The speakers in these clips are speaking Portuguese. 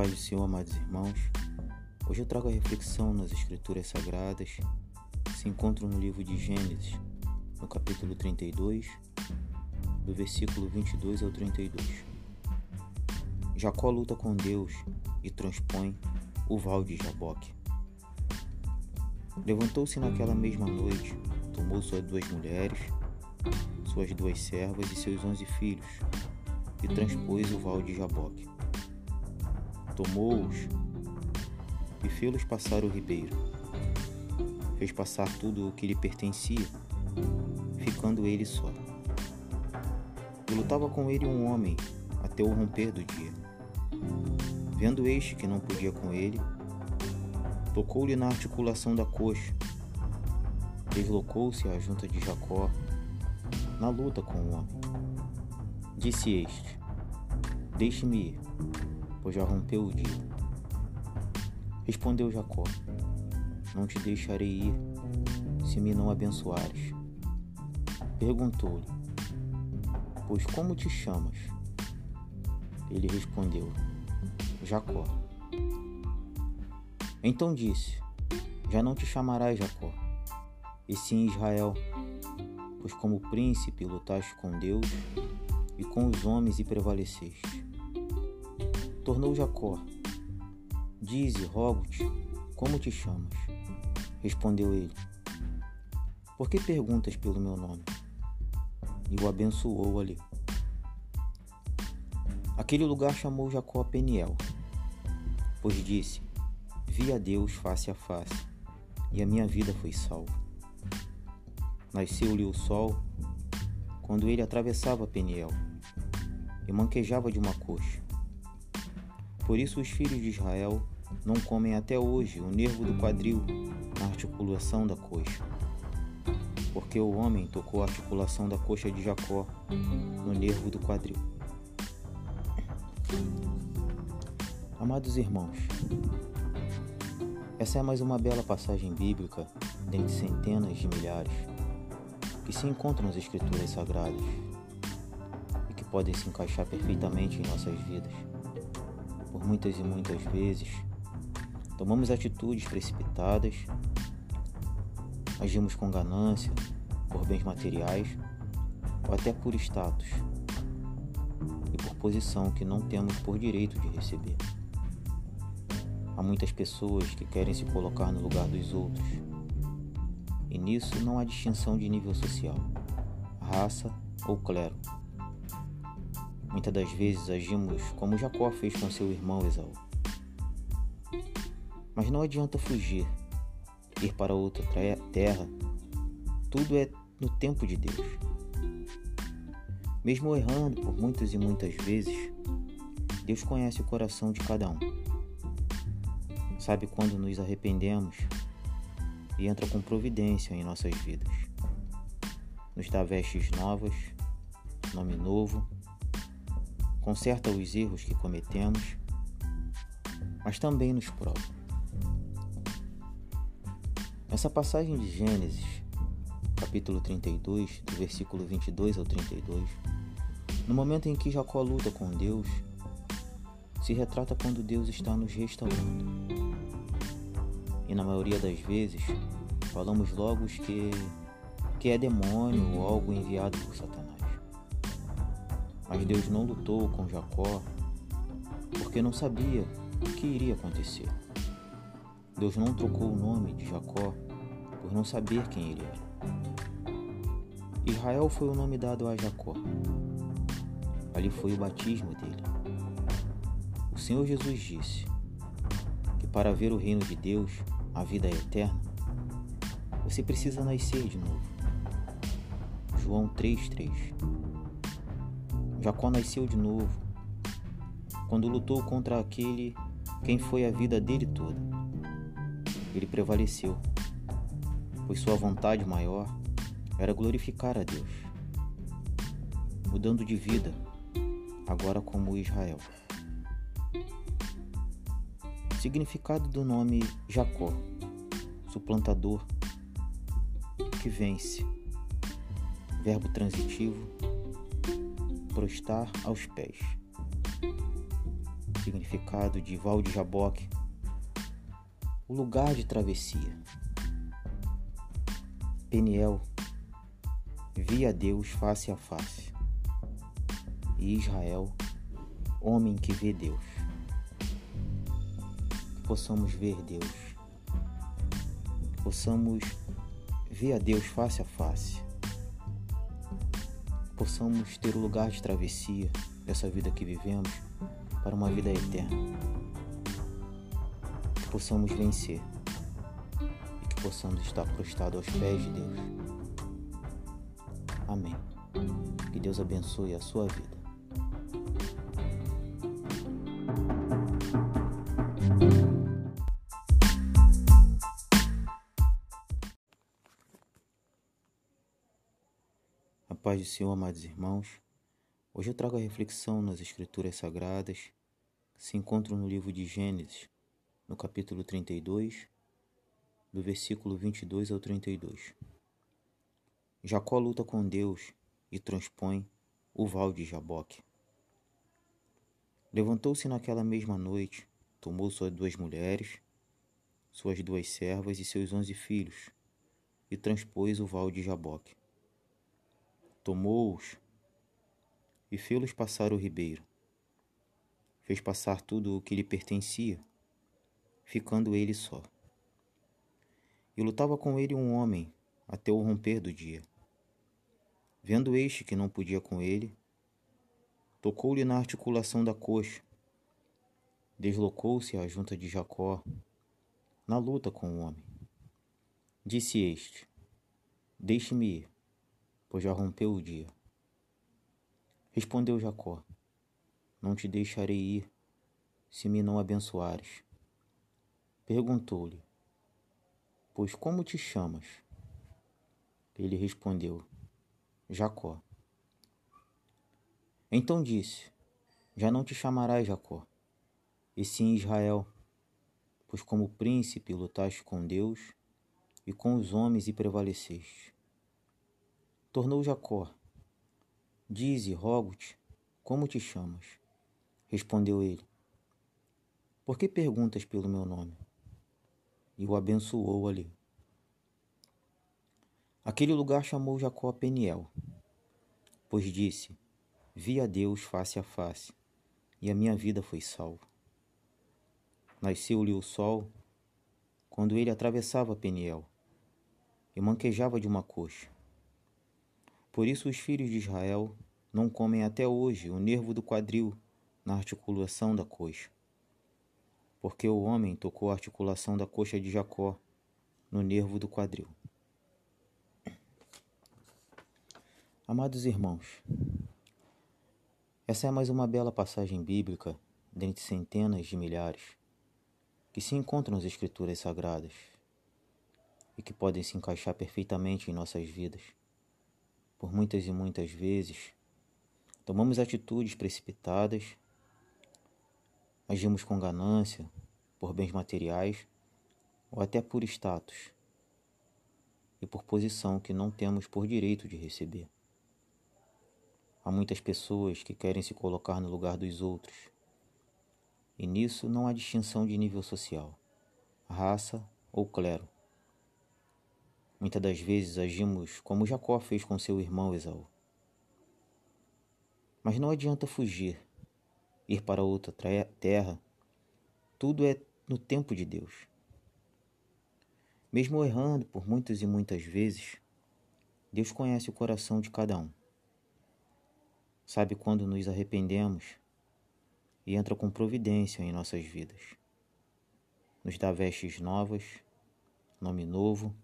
paz do Senhor, amados irmãos. Hoje eu trago a reflexão nas Escrituras Sagradas que se encontram no livro de Gênesis, no capítulo 32, do versículo 22 ao 32. Jacó luta com Deus e transpõe o val de Jaboque. Levantou-se naquela mesma noite, tomou suas duas mulheres, suas duas servas e seus onze filhos, e transpôs o val de Jaboque tomou-os e fê-los passar o ribeiro. Fez passar tudo o que lhe pertencia, ficando ele só. E lutava com ele um homem até o romper do dia. Vendo este que não podia com ele, tocou-lhe na articulação da coxa. Deslocou-se a junta de Jacó na luta com o homem. Disse este: Deixe-me ir pois já rompeu o dia. Respondeu Jacó: Não te deixarei ir, se me não abençoares. Perguntou-lhe: Pois como te chamas? Ele respondeu: Jacó. Então disse: Já não te chamarás Jacó, e sim Israel, pois como príncipe lutaste com Deus e com os homens e prevaleceste. Tornou Jacó: Dize, rogo-te, como te chamas? Respondeu ele: Por que perguntas pelo meu nome? E o abençoou ali. Aquele lugar chamou Jacó Peniel, pois disse: Vi a Deus face a face, e a minha vida foi salva. Nasceu-lhe o sol quando ele atravessava Peniel e manquejava de uma coxa. Por isso os filhos de Israel não comem até hoje o nervo do quadril na articulação da coxa. Porque o homem tocou a articulação da coxa de Jacó no nervo do quadril. Amados irmãos, essa é mais uma bela passagem bíblica dentre centenas de milhares que se encontram nas Escrituras Sagradas e que podem se encaixar perfeitamente em nossas vidas por muitas e muitas vezes tomamos atitudes precipitadas, agimos com ganância por bens materiais ou até por status e por posição que não temos por direito de receber. Há muitas pessoas que querem se colocar no lugar dos outros, e nisso não há distinção de nível social, raça ou clero. Muitas das vezes agimos como Jacó fez com seu irmão Esaú. Mas não adianta fugir, ir para outra terra. Tudo é no tempo de Deus. Mesmo errando por muitas e muitas vezes, Deus conhece o coração de cada um. Sabe quando nos arrependemos e entra com providência em nossas vidas. Nos dá vestes novas, nome novo conserta os erros que cometemos, mas também nos prova. Essa passagem de Gênesis, capítulo 32, do versículo 22 ao 32, no momento em que Jacó luta com Deus, se retrata quando Deus está nos restaurando. E na maioria das vezes, falamos logo que, que é demônio ou algo enviado por Satanás. Mas Deus não lutou com Jacó porque não sabia o que iria acontecer. Deus não trocou o nome de Jacó por não saber quem ele era. Israel foi o nome dado a Jacó. Ali foi o batismo dele. O Senhor Jesus disse que para ver o reino de Deus, a vida é eterna, você precisa nascer de novo. João 3,3 Jacó nasceu de novo, quando lutou contra aquele quem foi a vida dele toda. Ele prevaleceu, pois sua vontade maior era glorificar a Deus, mudando de vida, agora como Israel. Significado do nome Jacó, suplantador, que vence. Verbo transitivo prostar aos pés. Significa significado de Val Jaboque, o lugar de travessia. Peniel via Deus face a face, e Israel, homem que vê Deus. Que possamos ver Deus, que possamos ver a Deus face a face, possamos ter o lugar de travessia dessa vida que vivemos para uma vida eterna. Que possamos vencer e que possamos estar prostrados aos pés de Deus. Amém. Que Deus abençoe a sua vida. A paz do Senhor, amados irmãos. Hoje eu trago a reflexão nas Escrituras Sagradas que se encontram no livro de Gênesis, no capítulo 32, do versículo 22 ao 32. Jacó luta com Deus e transpõe o val de Jaboque. Levantou-se naquela mesma noite, tomou suas duas mulheres, suas duas servas e seus onze filhos, e transpôs o val de Jaboque. Tomou-os e fê-los passar o ribeiro. Fez passar tudo o que lhe pertencia, ficando ele só. E lutava com ele um homem até o romper do dia. Vendo este que não podia com ele, tocou-lhe na articulação da coxa, deslocou-se à junta de Jacó, na luta com o homem. Disse este: Deixe-me ir, pois já rompeu o dia. Respondeu Jacó: Não te deixarei ir, se me não abençoares. Perguntou-lhe: Pois como te chamas? Ele respondeu: Jacó. Então disse: Já não te chamarás Jacó, e sim Israel, pois como príncipe lutaste com Deus e com os homens e prevaleceste. Tornou Jacó: Dize, rogo-te, como te chamas? Respondeu ele: Por que perguntas pelo meu nome? E o abençoou ali. Aquele lugar chamou Jacó Peniel, pois disse: Vi a Deus face a face, e a minha vida foi salva. Nasceu-lhe o sol quando ele atravessava Peniel e manquejava de uma coxa. Por isso os filhos de Israel não comem até hoje o nervo do quadril na articulação da coxa. Porque o homem tocou a articulação da coxa de Jacó no nervo do quadril. Amados irmãos, essa é mais uma bela passagem bíblica dentre centenas de milhares que se encontram nas Escrituras Sagradas e que podem se encaixar perfeitamente em nossas vidas por muitas e muitas vezes, tomamos atitudes precipitadas, agimos com ganância por bens materiais ou até por status e por posição que não temos por direito de receber. Há muitas pessoas que querem se colocar no lugar dos outros, e nisso não há distinção de nível social, raça ou clero. Muitas das vezes agimos como Jacó fez com seu irmão Esaú. Mas não adianta fugir, ir para outra terra. Tudo é no tempo de Deus. Mesmo errando por muitas e muitas vezes, Deus conhece o coração de cada um. Sabe quando nos arrependemos e entra com providência em nossas vidas. Nos dá vestes novas, nome novo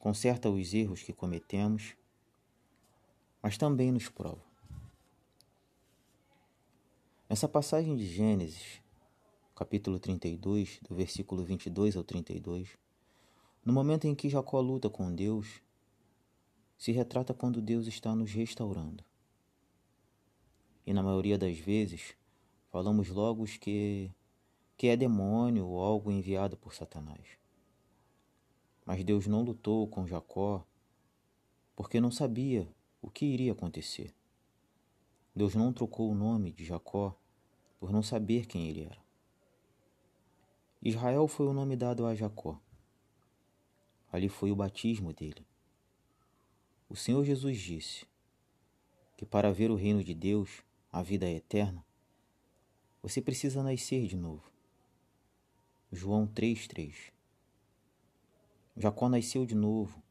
conserta os erros que cometemos, mas também nos prova. Nessa passagem de Gênesis, capítulo 32, do versículo 22 ao 32, no momento em que Jacó luta com Deus, se retrata quando Deus está nos restaurando. E na maioria das vezes, falamos logo que, que é demônio ou algo enviado por Satanás. Mas Deus não lutou com Jacó porque não sabia o que iria acontecer. Deus não trocou o nome de Jacó por não saber quem ele era. Israel foi o nome dado a Jacó. Ali foi o batismo dele. O Senhor Jesus disse que para ver o reino de Deus, a vida é eterna, você precisa nascer de novo. João 3,3 Jacó nasceu de novo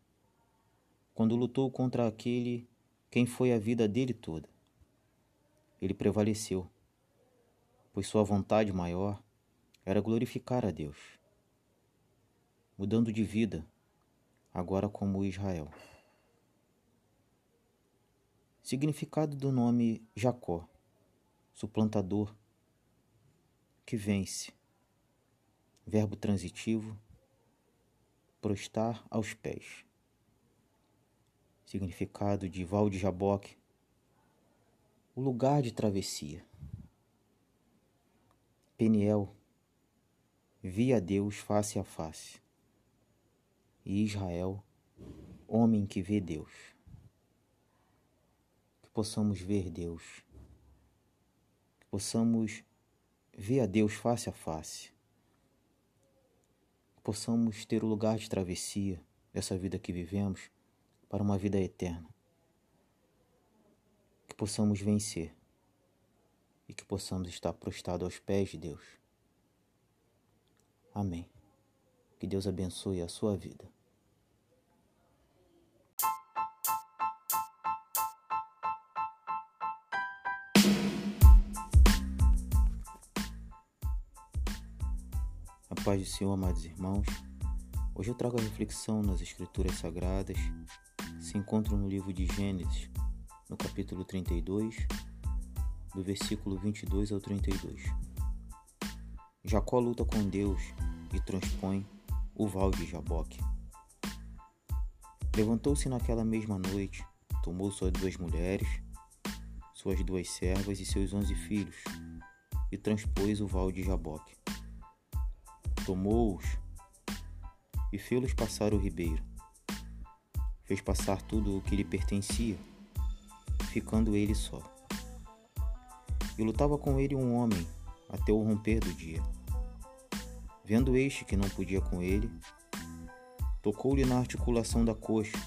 quando lutou contra aquele quem foi a vida dele toda. Ele prevaleceu, pois sua vontade maior era glorificar a Deus, mudando de vida, agora como Israel. Significado do nome Jacó, suplantador, que vence. Verbo transitivo, prostar aos pés. Significado de Val de Jaboque, o lugar de travessia. Peniel, via Deus face a face. E Israel, homem que vê Deus possamos ver Deus, que possamos ver a Deus face a face, que possamos ter o lugar de travessia dessa vida que vivemos para uma vida eterna, que possamos vencer e que possamos estar prostrados aos pés de Deus. Amém. Que Deus abençoe a sua vida. Paz do Senhor, amados irmãos. Hoje eu trago a reflexão nas Escrituras Sagradas, se encontra no livro de Gênesis, no capítulo 32, do versículo 22 ao 32. Jacó luta com Deus e transpõe o val de Jaboque. Levantou-se naquela mesma noite, tomou suas duas mulheres, suas duas servas e seus onze filhos, e transpôs o val de Jaboque tomou-os e fê-los passar o ribeiro. Fez passar tudo o que lhe pertencia, ficando ele só. E lutava com ele um homem até o romper do dia. Vendo este que não podia com ele, tocou-lhe na articulação da coxa.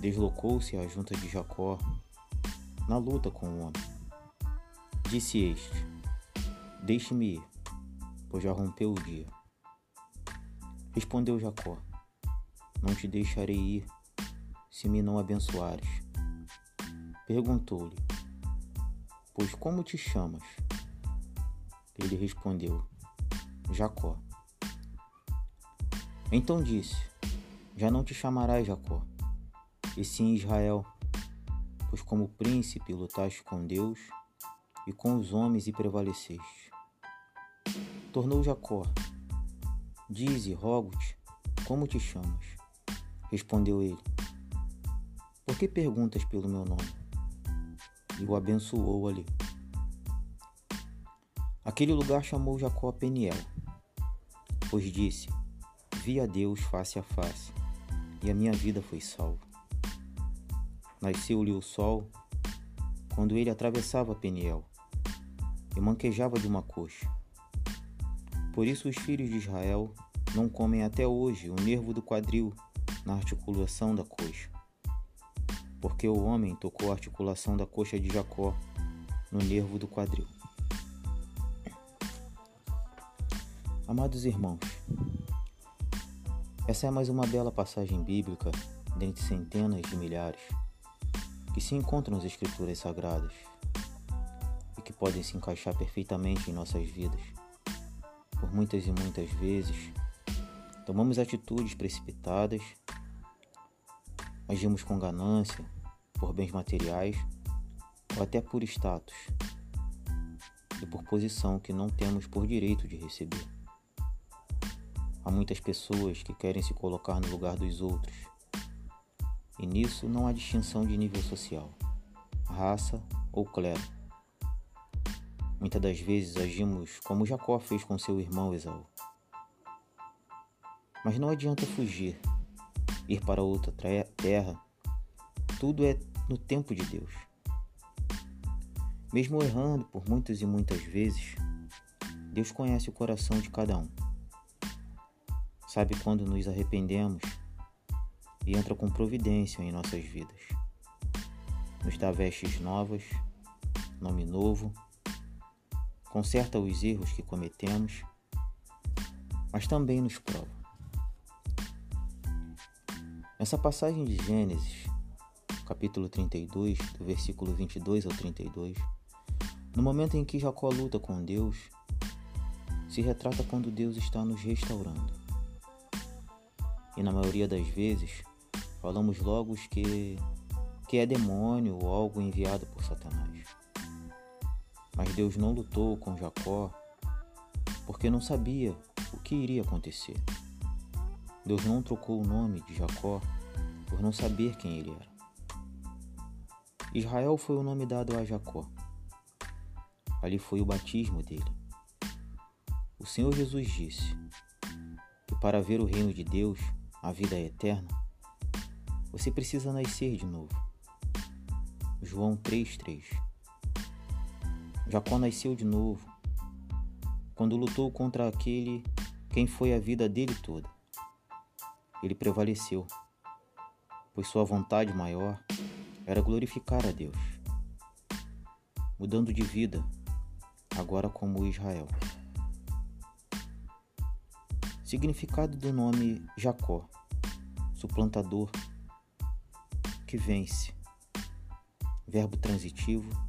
Deslocou-se a junta de Jacó na luta com o homem. Disse este: Deixe-me ir pois já rompeu o dia. Respondeu Jacó: Não te deixarei ir, se me não abençoares. Perguntou-lhe: Pois como te chamas? Ele respondeu: Jacó. Então disse: Já não te chamarás Jacó, e sim Israel, pois como príncipe lutaste com Deus e com os homens e prevaleceste. Tornou Jacó: Dize, rogo-te, como te chamas? Respondeu ele: Por que perguntas pelo meu nome? E o abençoou ali. Aquele lugar chamou Jacó Peniel, pois disse: Vi a Deus face a face, e a minha vida foi salva. Nasceu-lhe o sol quando ele atravessava Peniel e manquejava de uma coxa. Por isso os filhos de Israel não comem até hoje o nervo do quadril na articulação da coxa. Porque o homem tocou a articulação da coxa de Jacó no nervo do quadril. Amados irmãos, essa é mais uma bela passagem bíblica dentre centenas de milhares que se encontram nas Escrituras Sagradas e que podem se encaixar perfeitamente em nossas vidas por muitas e muitas vezes, tomamos atitudes precipitadas, agimos com ganância por bens materiais ou até por status e por posição que não temos por direito de receber. Há muitas pessoas que querem se colocar no lugar dos outros, e nisso não há distinção de nível social, raça ou clero Muitas das vezes agimos como Jacó fez com seu irmão Esaú. Mas não adianta fugir, ir para outra terra. Tudo é no tempo de Deus. Mesmo errando por muitas e muitas vezes, Deus conhece o coração de cada um. Sabe quando nos arrependemos e entra com providência em nossas vidas. Nos dá vestes novas, nome novo, conserta os erros que cometemos, mas também nos prova. Nessa passagem de Gênesis, capítulo 32, do versículo 22 ao 32, no momento em que Jacó luta com Deus, se retrata quando Deus está nos restaurando. E na maioria das vezes, falamos logo que, que é demônio ou algo enviado por Satanás. Mas Deus não lutou com Jacó porque não sabia o que iria acontecer. Deus não trocou o nome de Jacó por não saber quem ele era. Israel foi o nome dado a Jacó. Ali foi o batismo dele. O Senhor Jesus disse que para ver o reino de Deus, a vida é eterna, você precisa nascer de novo. João 3,3 Jacó nasceu de novo quando lutou contra aquele quem foi a vida dele toda. Ele prevaleceu, pois sua vontade maior era glorificar a Deus, mudando de vida, agora como Israel. Significado do nome Jacó, suplantador, que vence. Verbo transitivo,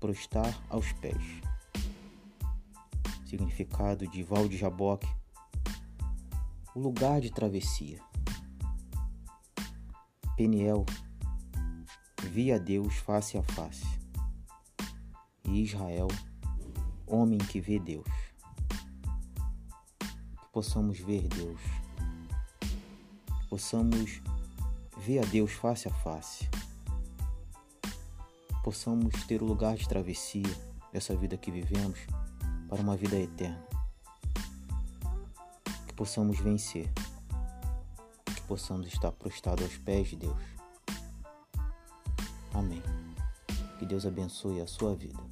prostar aos pés. Significado de Val de Jaboque, o lugar de travessia. Peniel, via Deus face a face. E Israel, homem que vê Deus. Que possamos ver Deus. Que possamos ver a Deus face a face. Possamos ter o lugar de travessia dessa vida que vivemos para uma vida eterna. Que possamos vencer. Que possamos estar prostrados aos pés de Deus. Amém. Que Deus abençoe a sua vida.